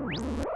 you